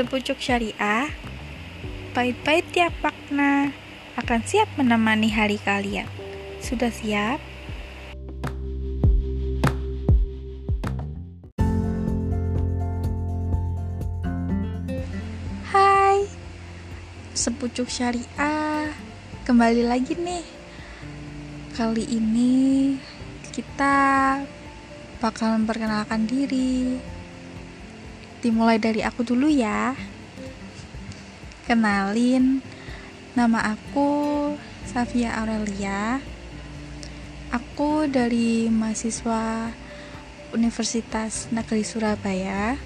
Sepucuk syariah, pahit-pahit tiap makna akan siap menemani hari kalian. Sudah siap? Hai, sepucuk syariah, kembali lagi nih. Kali ini kita bakal memperkenalkan diri. Dimulai dari aku dulu ya. Kenalin, nama aku Safia Aurelia. Aku dari mahasiswa Universitas Negeri Surabaya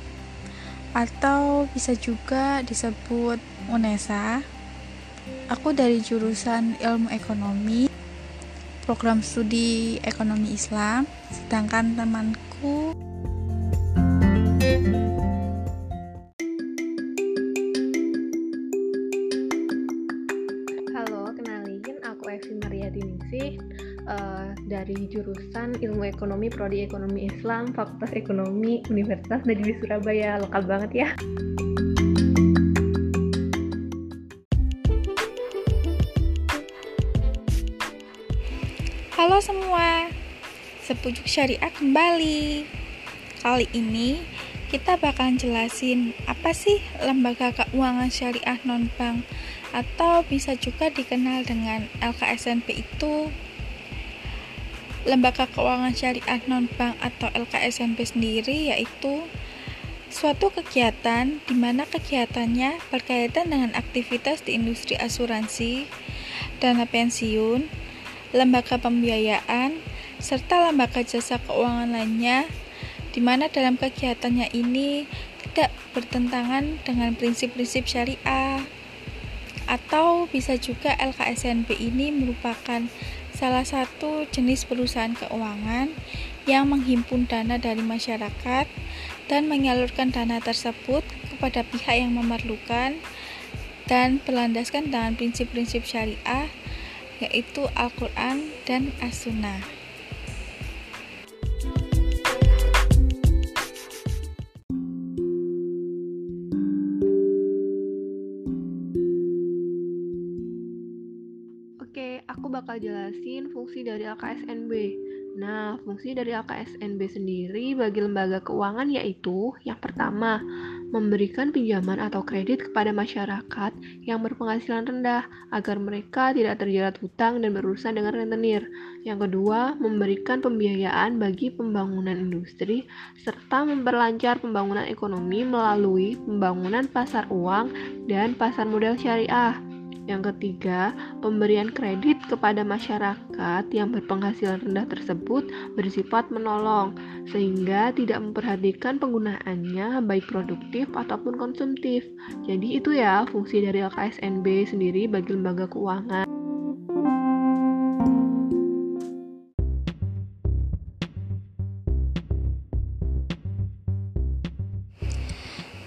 atau bisa juga disebut UNESA. Aku dari jurusan Ilmu Ekonomi, program studi Ekonomi Islam, sedangkan temanku Halo, jurusan Ilmu Ekonomi Prodi Ekonomi Islam Fakultas Ekonomi Universitas Negeri Surabaya. Lokal banget ya. Halo semua, sepucuk syariah kembali. Kali ini kita bakalan jelasin apa sih lembaga keuangan syariah non-bank atau bisa juga dikenal dengan LKSNP itu. Lembaga keuangan syariah non-bank atau LKSNP sendiri yaitu suatu kegiatan di mana kegiatannya berkaitan dengan aktivitas di industri asuransi, dana pensiun, lembaga pembiayaan, serta lembaga jasa keuangan lainnya, di mana dalam kegiatannya ini tidak bertentangan dengan prinsip-prinsip syariah. Atau bisa juga LKSNP ini merupakan salah satu jenis perusahaan keuangan yang menghimpun dana dari masyarakat dan menyalurkan dana tersebut kepada pihak yang memerlukan dan berlandaskan dengan prinsip-prinsip syariah yaitu Al-Quran dan As-Sunnah. Bakal jelasin fungsi dari LKSNB. Nah, fungsi dari LKSNB sendiri bagi lembaga keuangan yaitu yang pertama, memberikan pinjaman atau kredit kepada masyarakat yang berpenghasilan rendah agar mereka tidak terjerat hutang dan berurusan dengan rentenir. Yang kedua, memberikan pembiayaan bagi pembangunan industri serta memperlancar pembangunan ekonomi melalui pembangunan pasar uang dan pasar modal syariah. Yang ketiga, pemberian kredit kepada masyarakat yang berpenghasilan rendah tersebut bersifat menolong, sehingga tidak memperhatikan penggunaannya baik produktif ataupun konsumtif. Jadi itu ya fungsi dari LKSNB sendiri bagi lembaga keuangan.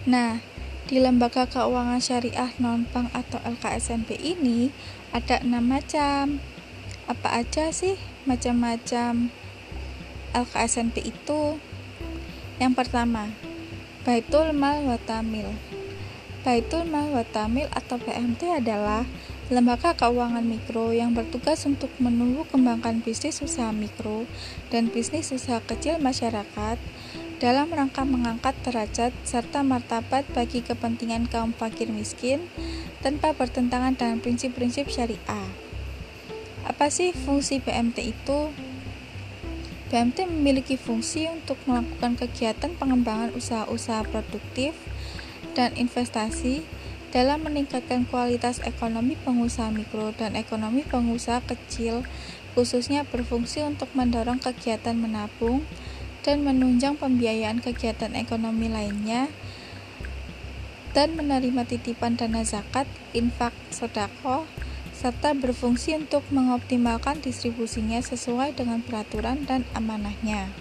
Nah, di lembaga keuangan syariah non-bank atau LKSNP ini ada enam macam. Apa aja sih macam-macam LKSNP itu? Yang pertama, Baitul Mal Watamil. Baitul Mal Watamil atau BMT adalah lembaga keuangan mikro yang bertugas untuk menumbuh kembangkan bisnis usaha mikro dan bisnis usaha kecil masyarakat dalam rangka mengangkat derajat serta martabat bagi kepentingan kaum fakir miskin tanpa bertentangan dengan prinsip-prinsip syariah. Apa sih fungsi BMT itu? BMT memiliki fungsi untuk melakukan kegiatan pengembangan usaha-usaha produktif dan investasi dalam meningkatkan kualitas ekonomi pengusaha mikro dan ekonomi pengusaha kecil, khususnya berfungsi untuk mendorong kegiatan menabung dan menunjang pembiayaan kegiatan ekonomi lainnya dan menerima titipan dana zakat, infak, sodako, serta berfungsi untuk mengoptimalkan distribusinya sesuai dengan peraturan dan amanahnya.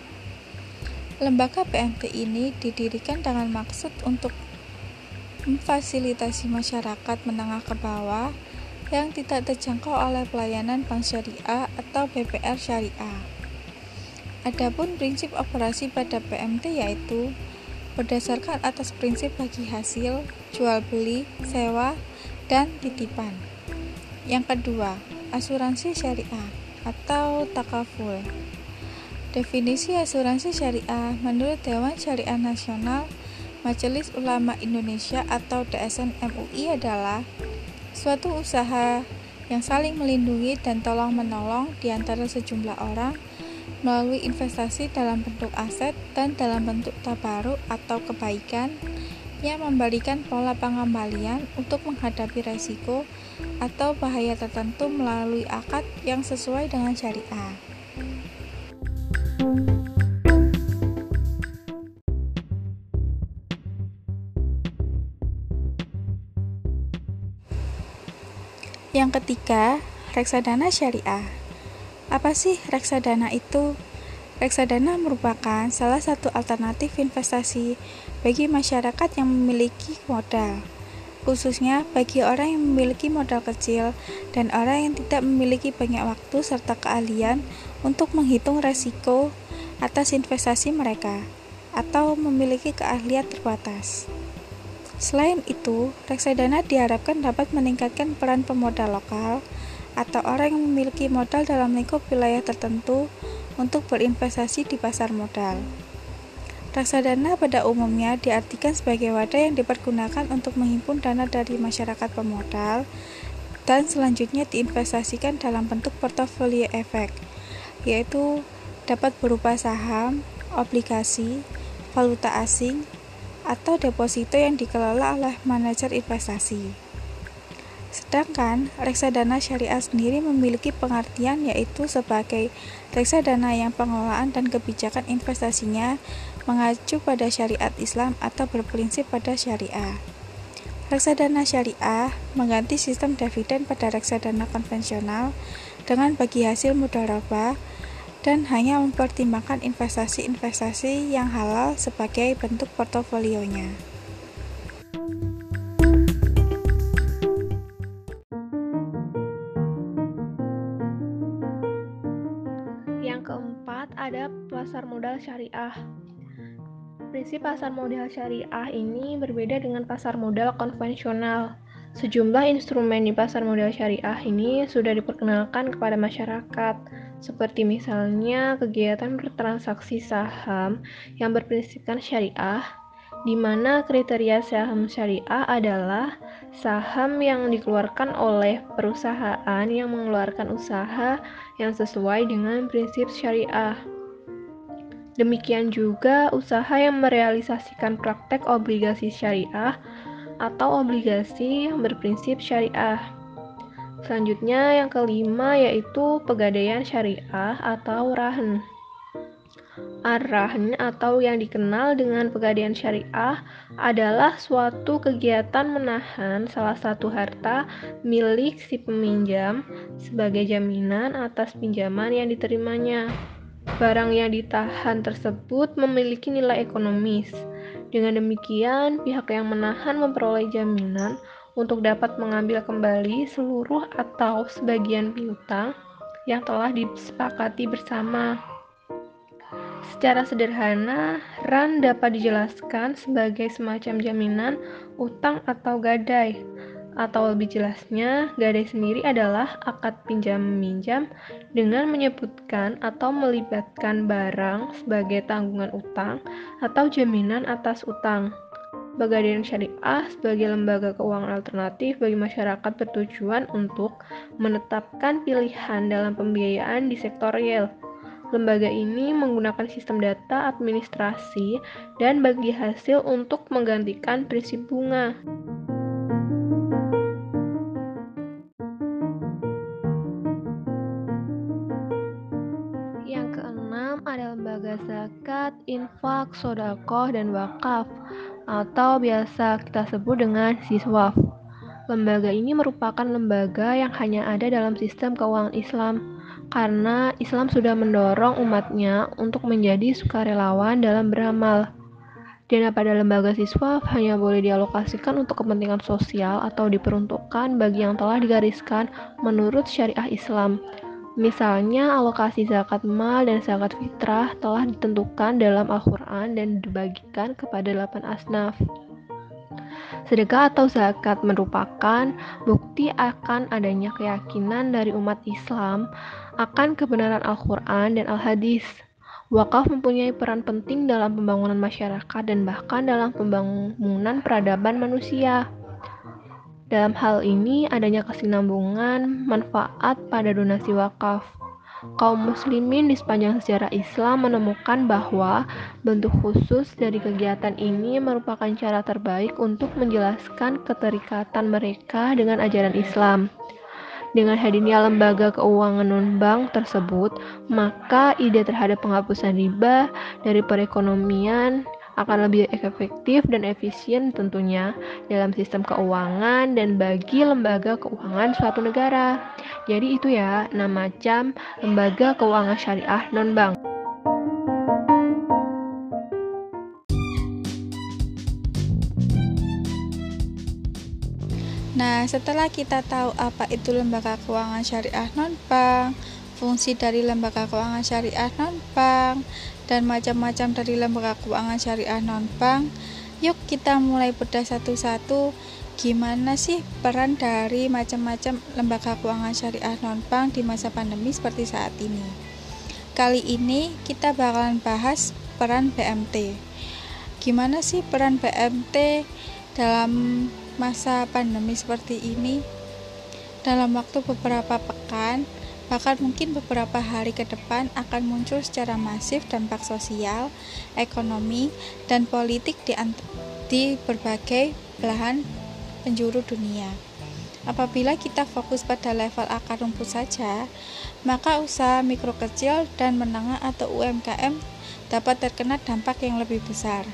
Lembaga PMT ini didirikan dengan maksud untuk memfasilitasi masyarakat menengah ke bawah yang tidak terjangkau oleh pelayanan bank syariah atau BPR syariah. Adapun prinsip operasi pada PMT yaitu berdasarkan atas prinsip bagi hasil, jual beli, sewa, dan titipan. Yang kedua, asuransi syariah atau takaful. Definisi asuransi syariah menurut Dewan Syariah Nasional Majelis Ulama Indonesia atau DSN MUI adalah suatu usaha yang saling melindungi dan tolong-menolong di antara sejumlah orang melalui investasi dalam bentuk aset dan dalam bentuk tabaruk atau kebaikan yang memberikan pola pengembalian untuk menghadapi resiko atau bahaya tertentu melalui akad yang sesuai dengan syariah. Yang ketiga, reksadana syariah. Apa sih reksadana itu? Reksadana merupakan salah satu alternatif investasi bagi masyarakat yang memiliki modal, khususnya bagi orang yang memiliki modal kecil dan orang yang tidak memiliki banyak waktu serta keahlian untuk menghitung resiko atas investasi mereka atau memiliki keahlian terbatas. Selain itu, reksadana diharapkan dapat meningkatkan peran pemodal lokal atau orang yang memiliki modal dalam lingkup wilayah tertentu untuk berinvestasi di pasar modal. Reksadana pada umumnya diartikan sebagai wadah yang dipergunakan untuk menghimpun dana dari masyarakat pemodal dan selanjutnya diinvestasikan dalam bentuk portofolio efek, yaitu dapat berupa saham, obligasi, valuta asing, atau deposito yang dikelola oleh manajer investasi. Sedangkan reksadana syariah sendiri memiliki pengertian yaitu sebagai reksadana yang pengelolaan dan kebijakan investasinya mengacu pada syariat Islam atau berprinsip pada syariah. Reksadana syariah mengganti sistem dividen pada reksadana konvensional dengan bagi hasil mudharabah dan hanya mempertimbangkan investasi-investasi yang halal sebagai bentuk portofolionya. Pasar modal syariah. Prinsip pasar modal syariah ini berbeda dengan pasar modal konvensional. Sejumlah instrumen di pasar modal syariah ini sudah diperkenalkan kepada masyarakat, seperti misalnya kegiatan bertransaksi saham yang berprinsipkan syariah, di mana kriteria saham syariah adalah saham yang dikeluarkan oleh perusahaan yang mengeluarkan usaha yang sesuai dengan prinsip syariah. Demikian juga usaha yang merealisasikan praktek obligasi syariah atau obligasi yang berprinsip syariah. Selanjutnya yang kelima yaitu pegadaian syariah atau rahan. Ar-rahn atau yang dikenal dengan pegadaian syariah adalah suatu kegiatan menahan salah satu harta milik si peminjam sebagai jaminan atas pinjaman yang diterimanya. Barang yang ditahan tersebut memiliki nilai ekonomis. Dengan demikian, pihak yang menahan memperoleh jaminan untuk dapat mengambil kembali seluruh atau sebagian piutang yang telah disepakati bersama. Secara sederhana, RAN dapat dijelaskan sebagai semacam jaminan utang atau gadai atau lebih jelasnya, gadai sendiri adalah akad pinjam-meminjam dengan menyebutkan atau melibatkan barang sebagai tanggungan utang atau jaminan atas utang. Pegadaian syariah sebagai lembaga keuangan alternatif bagi masyarakat bertujuan untuk menetapkan pilihan dalam pembiayaan di sektor real. Lembaga ini menggunakan sistem data administrasi dan bagi hasil untuk menggantikan prinsip bunga. Zakat, infak, sodakoh, dan wakaf, atau biasa kita sebut dengan siswaf. Lembaga ini merupakan lembaga yang hanya ada dalam sistem keuangan Islam, karena Islam sudah mendorong umatnya untuk menjadi sukarelawan dalam beramal. Dana pada lembaga siswa hanya boleh dialokasikan untuk kepentingan sosial atau diperuntukkan bagi yang telah digariskan menurut syariah Islam Misalnya, alokasi zakat mal dan zakat fitrah telah ditentukan dalam Al-Quran dan dibagikan kepada delapan asnaf. Sedekah atau zakat merupakan bukti akan adanya keyakinan dari umat Islam akan kebenaran Al-Quran dan Al-Hadis. Wakaf mempunyai peran penting dalam pembangunan masyarakat dan bahkan dalam pembangunan peradaban manusia. Dalam hal ini, adanya kesinambungan manfaat pada donasi wakaf kaum muslimin di sepanjang sejarah Islam menemukan bahwa bentuk khusus dari kegiatan ini merupakan cara terbaik untuk menjelaskan keterikatan mereka dengan ajaran Islam. Dengan hadirnya lembaga keuangan non-bank tersebut, maka ide terhadap penghapusan riba dari perekonomian akan lebih efektif dan efisien tentunya dalam sistem keuangan dan bagi lembaga keuangan suatu negara. Jadi itu ya, enam macam lembaga keuangan syariah non-bank. Nah, setelah kita tahu apa itu lembaga keuangan syariah non-bank, fungsi dari lembaga keuangan syariah non-bank, dan macam-macam dari lembaga keuangan syariah non-bank, yuk kita mulai bedah satu-satu gimana sih peran dari macam-macam lembaga keuangan syariah non-bank di masa pandemi seperti saat ini. Kali ini kita bakalan bahas peran BMT. Gimana sih peran BMT dalam masa pandemi seperti ini? Dalam waktu beberapa pekan, Bahkan mungkin beberapa hari ke depan akan muncul secara masif dampak sosial, ekonomi, dan politik di, di berbagai belahan penjuru dunia. Apabila kita fokus pada level akar rumput saja, maka usaha mikro kecil dan menengah atau UMKM dapat terkena dampak yang lebih besar.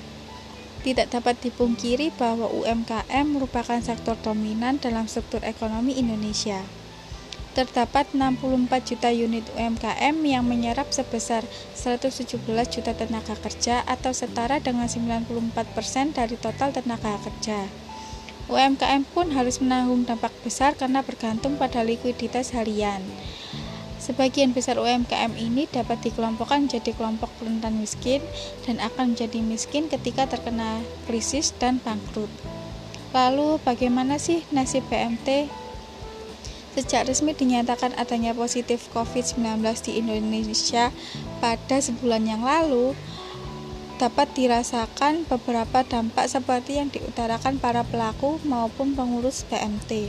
Tidak dapat dipungkiri bahwa UMKM merupakan sektor dominan dalam struktur ekonomi Indonesia terdapat 64 juta unit UMKM yang menyerap sebesar 117 juta tenaga kerja atau setara dengan 94% dari total tenaga kerja. UMKM pun harus menanggung dampak besar karena bergantung pada likuiditas harian. Sebagian besar UMKM ini dapat dikelompokkan menjadi kelompok rentan miskin dan akan menjadi miskin ketika terkena krisis dan bangkrut. Lalu bagaimana sih nasib BMT Sejak resmi dinyatakan adanya positif COVID-19 di Indonesia pada sebulan yang lalu, dapat dirasakan beberapa dampak seperti yang diutarakan para pelaku maupun pengurus BMT.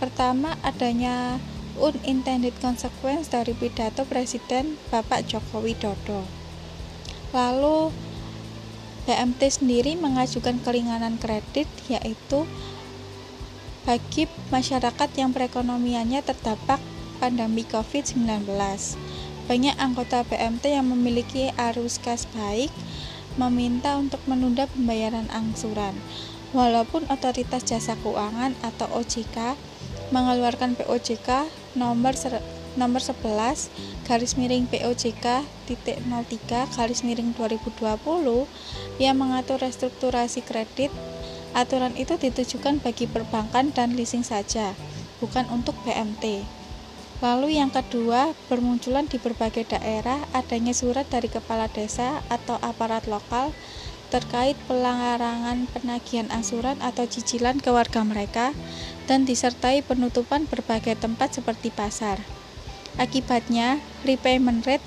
Pertama, adanya unintended consequence dari pidato Presiden Bapak Joko Widodo. Lalu, BMT sendiri mengajukan keringanan kredit yaitu bagi masyarakat yang perekonomiannya terdampak pandemi COVID-19. Banyak anggota BMT yang memiliki arus kas baik meminta untuk menunda pembayaran angsuran. Walaupun Otoritas Jasa Keuangan atau OJK mengeluarkan POJK nomor nomor 11 garis miring POJK titik 03 garis miring 2020 yang mengatur restrukturasi kredit Aturan itu ditujukan bagi perbankan dan leasing saja, bukan untuk BMT. Lalu yang kedua, bermunculan di berbagai daerah adanya surat dari kepala desa atau aparat lokal terkait pelanggaran penagihan angsuran atau cicilan ke warga mereka dan disertai penutupan berbagai tempat seperti pasar. Akibatnya, repayment rate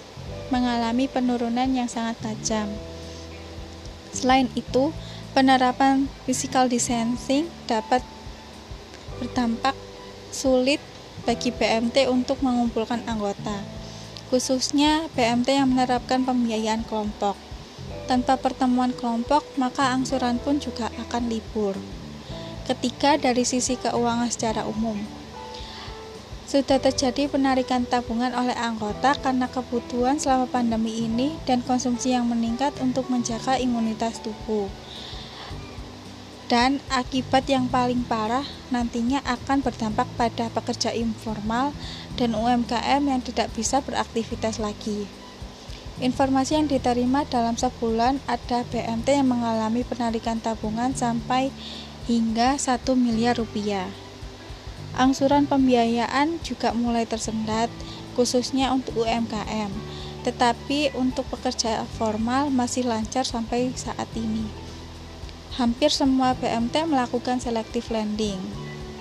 mengalami penurunan yang sangat tajam. Selain itu, penerapan physical distancing dapat berdampak sulit bagi BMT untuk mengumpulkan anggota, khususnya BMT yang menerapkan pembiayaan kelompok. Tanpa pertemuan kelompok, maka angsuran pun juga akan libur. Ketiga, dari sisi keuangan secara umum, sudah terjadi penarikan tabungan oleh anggota karena kebutuhan selama pandemi ini dan konsumsi yang meningkat untuk menjaga imunitas tubuh dan akibat yang paling parah nantinya akan berdampak pada pekerja informal dan UMKM yang tidak bisa beraktivitas lagi. Informasi yang diterima dalam sebulan ada BMT yang mengalami penarikan tabungan sampai hingga 1 miliar rupiah. Angsuran pembiayaan juga mulai tersendat khususnya untuk UMKM. Tetapi untuk pekerja formal masih lancar sampai saat ini. Hampir semua BMT melakukan selective lending.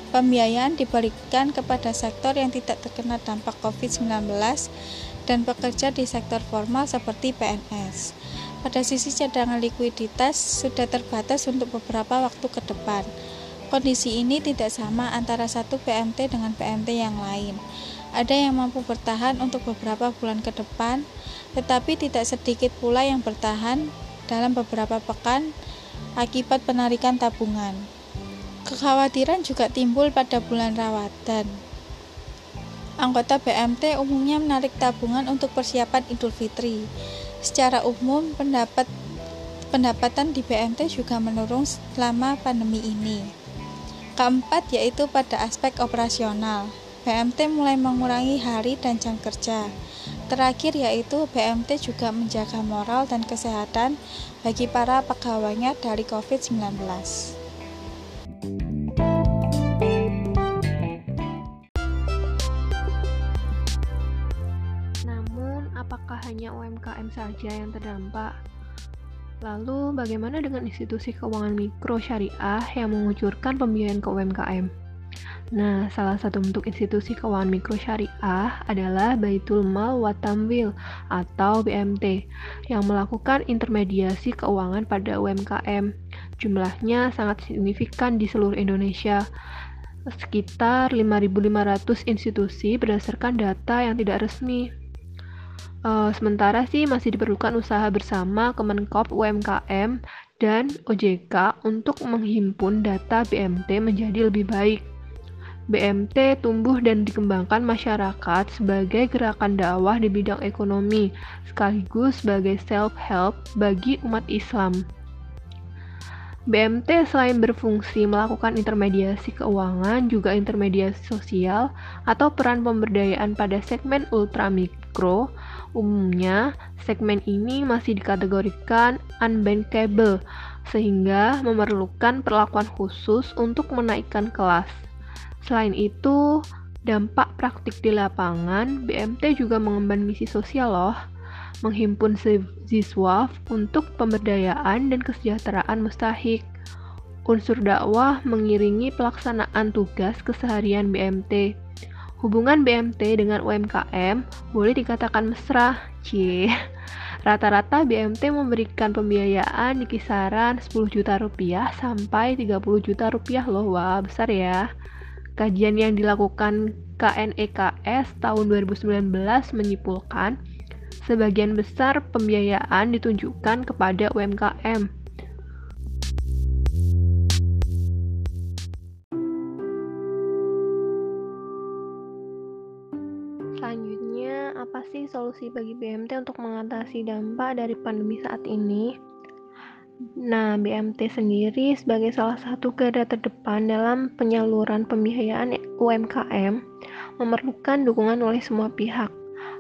Pembiayaan diberikan kepada sektor yang tidak terkena dampak COVID-19 dan pekerja di sektor formal seperti PNS. Pada sisi cadangan likuiditas sudah terbatas untuk beberapa waktu ke depan. Kondisi ini tidak sama antara satu PMT dengan PMT yang lain. Ada yang mampu bertahan untuk beberapa bulan ke depan, tetapi tidak sedikit pula yang bertahan dalam beberapa pekan akibat penarikan tabungan. Kekhawatiran juga timbul pada bulan Ramadan. Anggota BMT umumnya menarik tabungan untuk persiapan Idul Fitri. Secara umum, pendapat pendapatan di BMT juga menurun selama pandemi ini. Keempat yaitu pada aspek operasional. BMT mulai mengurangi hari dan jam kerja. Terakhir yaitu BMT juga menjaga moral dan kesehatan bagi para pegawainya dari COVID-19. Namun, apakah hanya UMKM saja yang terdampak? Lalu, bagaimana dengan institusi keuangan mikro syariah yang mengucurkan pembiayaan ke UMKM? Nah, salah satu bentuk institusi keuangan mikro syariah adalah Baitul Mal Watamwil atau BMT yang melakukan intermediasi keuangan pada UMKM. Jumlahnya sangat signifikan di seluruh Indonesia, sekitar 5.500 institusi berdasarkan data yang tidak resmi. Uh, sementara sih masih diperlukan usaha bersama Kemenkop UMKM dan OJK untuk menghimpun data BMT menjadi lebih baik. BMT tumbuh dan dikembangkan masyarakat sebagai gerakan dakwah di bidang ekonomi, sekaligus sebagai self-help bagi umat Islam. BMT selain berfungsi melakukan intermediasi keuangan, juga intermediasi sosial atau peran pemberdayaan pada segmen ultramikro Umumnya, segmen ini masih dikategorikan unbankable, sehingga memerlukan perlakuan khusus untuk menaikkan kelas. Selain itu, dampak praktik di lapangan, BMT juga mengemban misi sosial loh, menghimpun siswa untuk pemberdayaan dan kesejahteraan mustahik. Unsur dakwah mengiringi pelaksanaan tugas keseharian BMT Hubungan BMT dengan UMKM boleh dikatakan mesra, cie. Rata-rata BMT memberikan pembiayaan di kisaran 10 juta rupiah sampai 30 juta rupiah loh, wah besar ya. Kajian yang dilakukan KNEKS tahun 2019 menyimpulkan sebagian besar pembiayaan ditunjukkan kepada UMKM sih solusi bagi BMT untuk mengatasi dampak dari pandemi saat ini? Nah, BMT sendiri sebagai salah satu garda terdepan dalam penyaluran pembiayaan UMKM memerlukan dukungan oleh semua pihak.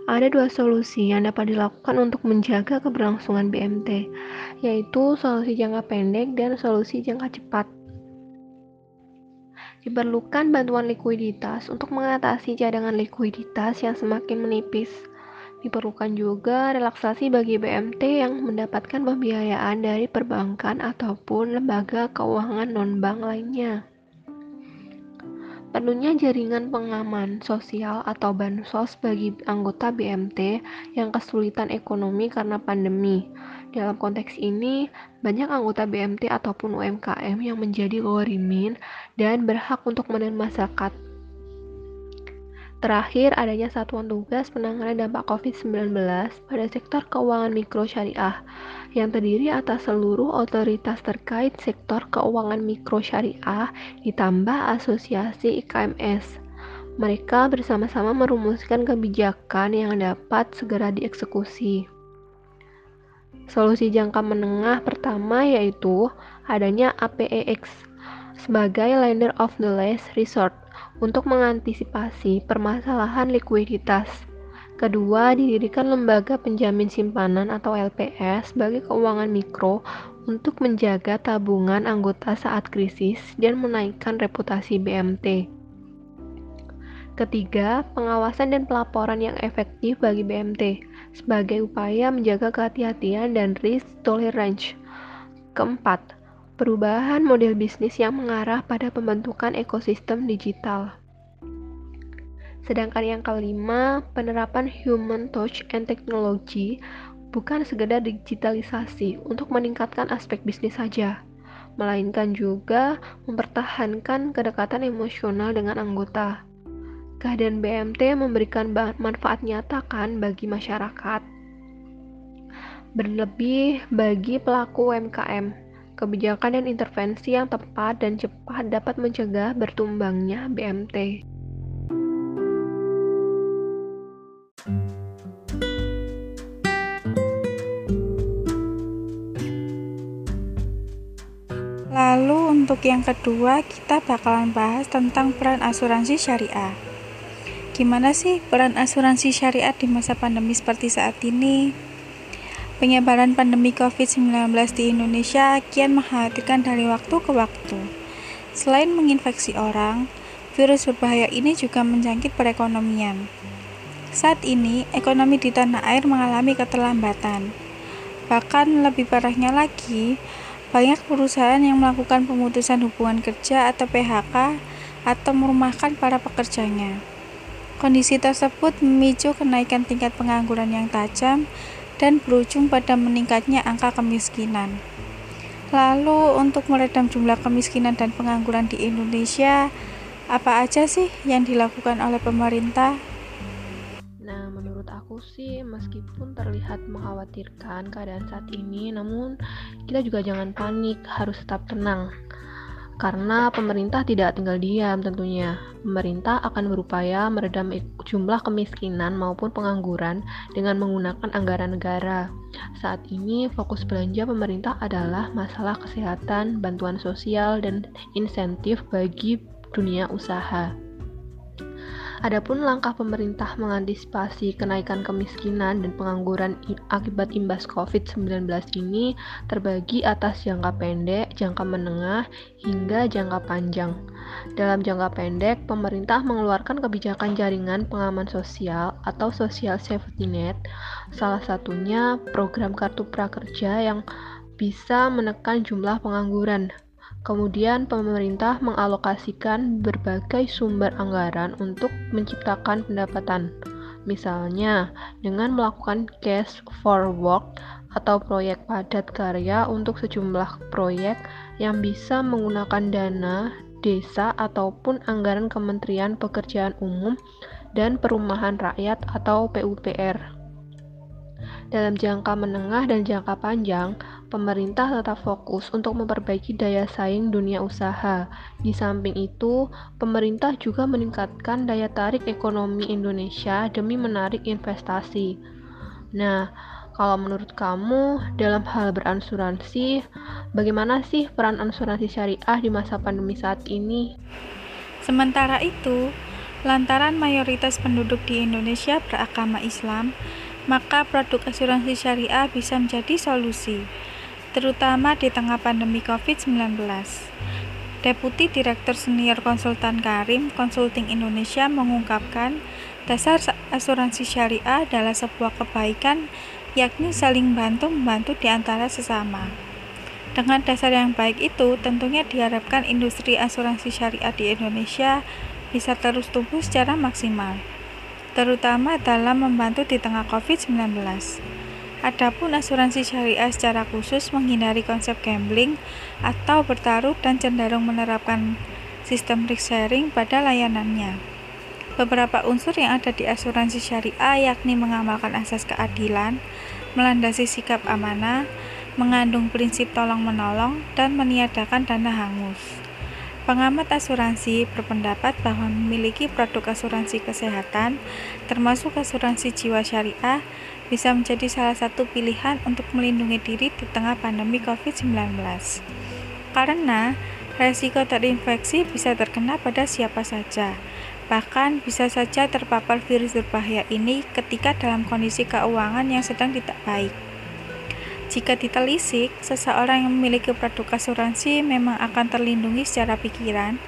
Ada dua solusi yang dapat dilakukan untuk menjaga keberlangsungan BMT, yaitu solusi jangka pendek dan solusi jangka cepat. Diperlukan bantuan likuiditas untuk mengatasi cadangan likuiditas yang semakin menipis. Diperlukan juga relaksasi bagi BMT yang mendapatkan pembiayaan dari perbankan ataupun lembaga keuangan non-bank lainnya. Perlunya jaringan pengaman sosial atau bansos bagi anggota BMT yang kesulitan ekonomi karena pandemi. Dalam konteks ini, banyak anggota BMT ataupun UMKM yang menjadi gorimin dan berhak untuk menerima zakat Terakhir, adanya satuan tugas penanganan dampak COVID-19 pada sektor keuangan mikro syariah yang terdiri atas seluruh otoritas terkait sektor keuangan mikro syariah ditambah asosiasi IKMS. Mereka bersama-sama merumuskan kebijakan yang dapat segera dieksekusi. Solusi jangka menengah pertama yaitu adanya APEX sebagai lender of the last resort untuk mengantisipasi permasalahan likuiditas. Kedua, didirikan lembaga penjamin simpanan atau LPS sebagai keuangan mikro untuk menjaga tabungan anggota saat krisis dan menaikkan reputasi BMT. Ketiga, pengawasan dan pelaporan yang efektif bagi BMT sebagai upaya menjaga kehati-hatian dan risk tolerance. Keempat, perubahan model bisnis yang mengarah pada pembentukan ekosistem digital. Sedangkan yang kelima, penerapan human touch and technology bukan sekedar digitalisasi untuk meningkatkan aspek bisnis saja, melainkan juga mempertahankan kedekatan emosional dengan anggota Kehadiran BMT memberikan manfaat nyata kan bagi masyarakat. Berlebih bagi pelaku UMKM, kebijakan dan intervensi yang tepat dan cepat dapat mencegah bertumbangnya BMT. Lalu untuk yang kedua kita bakalan bahas tentang peran asuransi syariah. Gimana sih peran asuransi syariat di masa pandemi seperti saat ini? Penyebaran pandemi COVID-19 di Indonesia kian mengkhawatirkan dari waktu ke waktu. Selain menginfeksi orang, virus berbahaya ini juga menjangkit perekonomian. Saat ini, ekonomi di tanah air mengalami keterlambatan. Bahkan lebih parahnya lagi, banyak perusahaan yang melakukan pemutusan hubungan kerja atau PHK atau merumahkan para pekerjanya. Kondisi tersebut memicu kenaikan tingkat pengangguran yang tajam dan berujung pada meningkatnya angka kemiskinan. Lalu, untuk meredam jumlah kemiskinan dan pengangguran di Indonesia, apa aja sih yang dilakukan oleh pemerintah? Nah, menurut aku sih, meskipun terlihat mengkhawatirkan keadaan saat ini, namun kita juga jangan panik, harus tetap tenang karena pemerintah tidak tinggal diam tentunya. Pemerintah akan berupaya meredam jumlah kemiskinan maupun pengangguran dengan menggunakan anggaran negara. Saat ini fokus belanja pemerintah adalah masalah kesehatan, bantuan sosial, dan insentif bagi dunia usaha. Adapun langkah pemerintah mengantisipasi kenaikan kemiskinan dan pengangguran akibat imbas COVID-19 ini terbagi atas jangka pendek, jangka menengah, hingga jangka panjang. Dalam jangka pendek, pemerintah mengeluarkan kebijakan jaringan pengaman sosial atau social safety net, salah satunya program kartu prakerja yang bisa menekan jumlah pengangguran Kemudian pemerintah mengalokasikan berbagai sumber anggaran untuk menciptakan pendapatan. Misalnya, dengan melakukan cash for work atau proyek padat karya untuk sejumlah proyek yang bisa menggunakan dana desa ataupun anggaran Kementerian Pekerjaan Umum dan Perumahan Rakyat atau PUPR. Dalam jangka menengah dan jangka panjang, pemerintah tetap fokus untuk memperbaiki daya saing dunia usaha. Di samping itu, pemerintah juga meningkatkan daya tarik ekonomi Indonesia demi menarik investasi. Nah, kalau menurut kamu, dalam hal berasuransi, bagaimana sih peran asuransi syariah di masa pandemi saat ini? Sementara itu, lantaran mayoritas penduduk di Indonesia beragama Islam, maka produk asuransi syariah bisa menjadi solusi terutama di tengah pandemi COVID-19. Deputi Direktur Senior Konsultan Karim Consulting Indonesia mengungkapkan, dasar asuransi syariah adalah sebuah kebaikan yakni saling bantu-membantu di antara sesama. Dengan dasar yang baik itu, tentunya diharapkan industri asuransi syariah di Indonesia bisa terus tumbuh secara maksimal, terutama dalam membantu di tengah COVID-19. Adapun asuransi syariah secara khusus menghindari konsep gambling atau bertaruh dan cenderung menerapkan sistem risk sharing pada layanannya. Beberapa unsur yang ada di asuransi syariah yakni mengamalkan asas keadilan, melandasi sikap amanah, mengandung prinsip tolong-menolong, dan meniadakan dana hangus. Pengamat asuransi berpendapat bahwa memiliki produk asuransi kesehatan, termasuk asuransi jiwa syariah, bisa menjadi salah satu pilihan untuk melindungi diri di tengah pandemi COVID-19. Karena resiko terinfeksi bisa terkena pada siapa saja, bahkan bisa saja terpapar virus berbahaya ini ketika dalam kondisi keuangan yang sedang tidak baik. Jika ditelisik, seseorang yang memiliki produk asuransi memang akan terlindungi secara pikiran,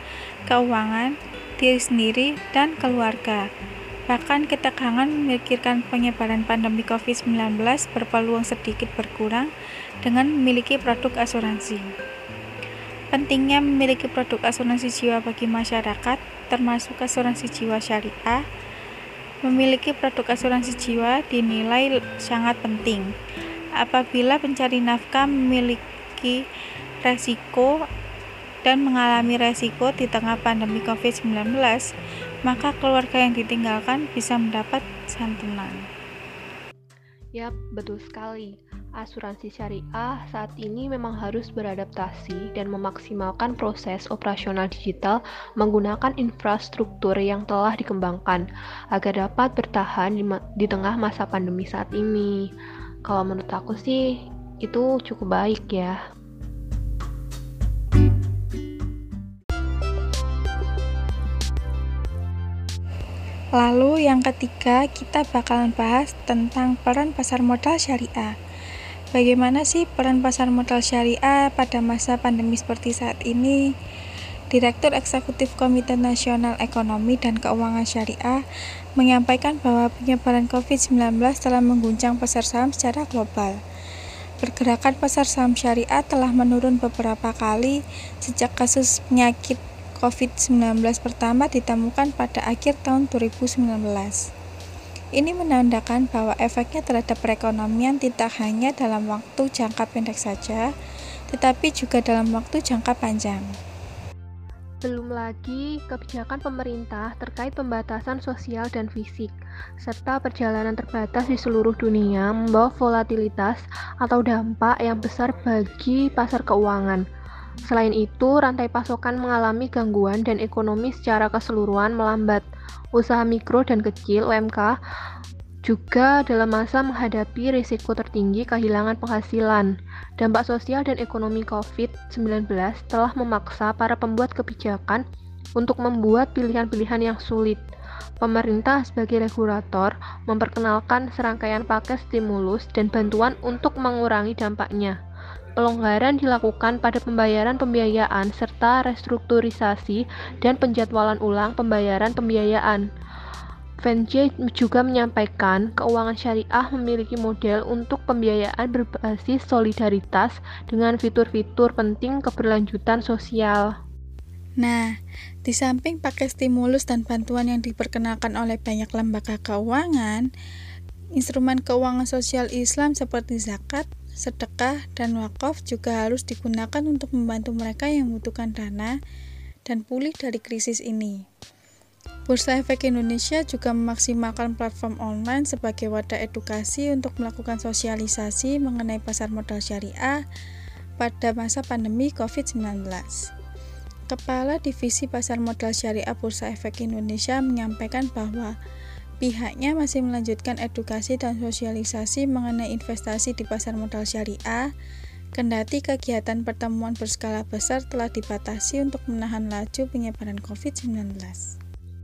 keuangan, diri sendiri dan keluarga. Bahkan ketegangan memikirkan penyebaran pandemi COVID-19 berpeluang sedikit berkurang dengan memiliki produk asuransi. Pentingnya memiliki produk asuransi jiwa bagi masyarakat, termasuk asuransi jiwa syariah, memiliki produk asuransi jiwa dinilai sangat penting. Apabila pencari nafkah memiliki resiko dan mengalami resiko di tengah pandemi COVID-19, maka keluarga yang ditinggalkan bisa mendapat santunan. Yap, betul sekali. Asuransi syariah saat ini memang harus beradaptasi dan memaksimalkan proses operasional digital menggunakan infrastruktur yang telah dikembangkan agar dapat bertahan di, di tengah masa pandemi saat ini. Kalau menurut aku sih, itu cukup baik ya. Lalu yang ketiga, kita bakalan bahas tentang peran pasar modal syariah. Bagaimana sih peran pasar modal syariah pada masa pandemi seperti saat ini? Direktur Eksekutif Komite Nasional Ekonomi dan Keuangan Syariah menyampaikan bahwa penyebaran COVID-19 telah mengguncang pasar saham secara global. Pergerakan pasar saham syariah telah menurun beberapa kali sejak kasus penyakit COVID-19 pertama ditemukan pada akhir tahun 2019. Ini menandakan bahwa efeknya terhadap perekonomian tidak hanya dalam waktu jangka pendek saja, tetapi juga dalam waktu jangka panjang. Belum lagi kebijakan pemerintah terkait pembatasan sosial dan fisik, serta perjalanan terbatas di seluruh dunia membawa volatilitas atau dampak yang besar bagi pasar keuangan Selain itu, rantai pasokan mengalami gangguan dan ekonomi secara keseluruhan melambat. Usaha mikro dan kecil UMK juga dalam masa menghadapi risiko tertinggi kehilangan penghasilan. Dampak sosial dan ekonomi COVID-19 telah memaksa para pembuat kebijakan untuk membuat pilihan-pilihan yang sulit. Pemerintah sebagai regulator memperkenalkan serangkaian paket stimulus dan bantuan untuk mengurangi dampaknya. Pelonggaran dilakukan pada pembayaran pembiayaan serta restrukturisasi dan penjadwalan ulang pembayaran pembiayaan. Venje juga menyampaikan keuangan syariah memiliki model untuk pembiayaan berbasis solidaritas dengan fitur-fitur penting keberlanjutan sosial. Nah, di samping pakai stimulus dan bantuan yang diperkenalkan oleh banyak lembaga keuangan, instrumen keuangan sosial Islam seperti zakat, sedekah, dan wakaf juga harus digunakan untuk membantu mereka yang membutuhkan dana dan pulih dari krisis ini. Bursa Efek Indonesia juga memaksimalkan platform online sebagai wadah edukasi untuk melakukan sosialisasi mengenai pasar modal syariah pada masa pandemi COVID-19. Kepala Divisi Pasar Modal Syariah Bursa Efek Indonesia menyampaikan bahwa Pihaknya masih melanjutkan edukasi dan sosialisasi mengenai investasi di pasar modal syariah, kendati kegiatan pertemuan berskala besar telah dibatasi untuk menahan laju penyebaran COVID-19.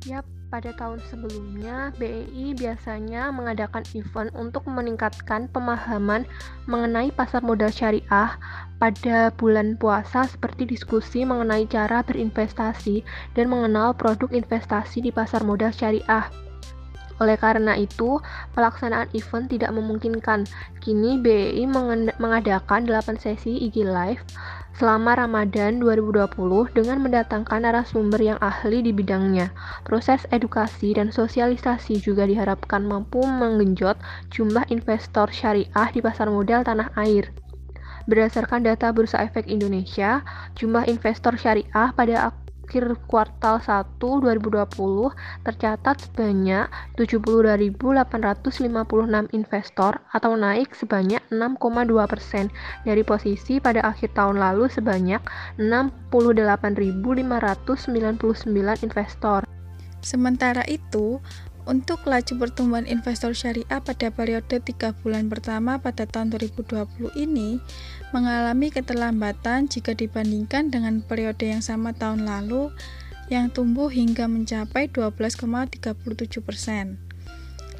Yap, pada tahun sebelumnya, BEI biasanya mengadakan event untuk meningkatkan pemahaman mengenai pasar modal syariah pada bulan puasa seperti diskusi mengenai cara berinvestasi dan mengenal produk investasi di pasar modal syariah. Oleh karena itu, pelaksanaan event tidak memungkinkan. Kini BEI mengadakan 8 sesi IG Live selama Ramadan 2020 dengan mendatangkan narasumber yang ahli di bidangnya. Proses edukasi dan sosialisasi juga diharapkan mampu menggenjot jumlah investor syariah di pasar modal tanah air. Berdasarkan data Bursa Efek Indonesia, jumlah investor syariah pada akhir kuartal 1 2020 tercatat sebanyak 72.856 investor atau naik sebanyak 6,2 persen dari posisi pada akhir tahun lalu sebanyak 68.599 investor. Sementara itu, untuk laju pertumbuhan investor syariah pada periode 3 bulan pertama pada tahun 2020 ini mengalami keterlambatan jika dibandingkan dengan periode yang sama tahun lalu yang tumbuh hingga mencapai 12,37 persen.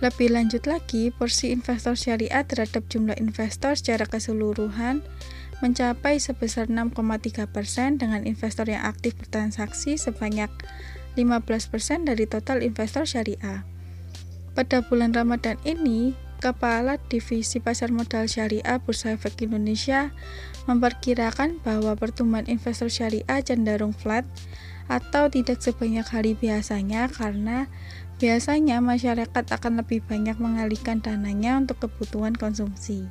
Lebih lanjut lagi, porsi investor syariah terhadap jumlah investor secara keseluruhan mencapai sebesar 6,3 persen dengan investor yang aktif bertransaksi sebanyak 15% dari total investor syariah. Pada bulan Ramadan ini, Kepala Divisi Pasar Modal Syariah Bursa Efek Indonesia memperkirakan bahwa pertumbuhan investor syariah cenderung flat atau tidak sebanyak hari biasanya karena biasanya masyarakat akan lebih banyak mengalihkan dananya untuk kebutuhan konsumsi.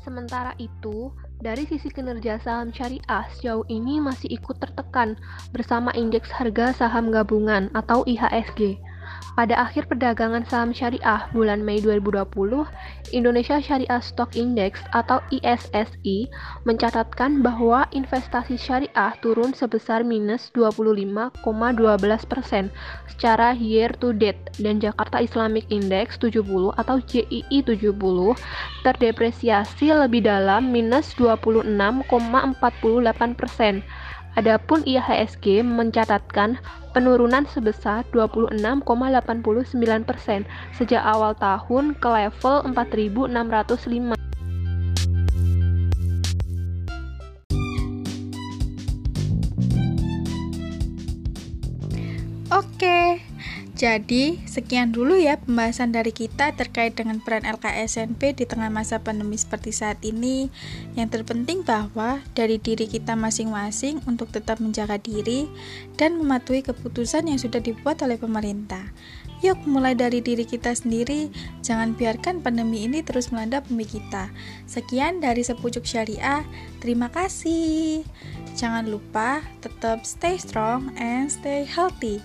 Sementara itu, dari sisi kinerja saham syariah sejauh ini masih ikut tertekan bersama indeks harga saham gabungan atau IHSG pada akhir perdagangan saham syariah bulan Mei 2020, Indonesia Syariah Stock Index atau ISSI mencatatkan bahwa investasi syariah turun sebesar minus 25,12% secara year to date dan Jakarta Islamic Index 70 atau JII 70 terdepresiasi lebih dalam minus 26,48%. Adapun IHSG mencatatkan penurunan sebesar 26,89% sejak awal tahun ke level 4.605. jadi, sekian dulu ya pembahasan dari kita terkait dengan peran LKSNP di tengah masa pandemi seperti saat ini. Yang terpenting bahwa dari diri kita masing-masing untuk tetap menjaga diri dan mematuhi keputusan yang sudah dibuat oleh pemerintah. Yuk, mulai dari diri kita sendiri, jangan biarkan pandemi ini terus melanda bumi kita. Sekian dari Sepucuk Syariah, terima kasih. Jangan lupa tetap stay strong and stay healthy.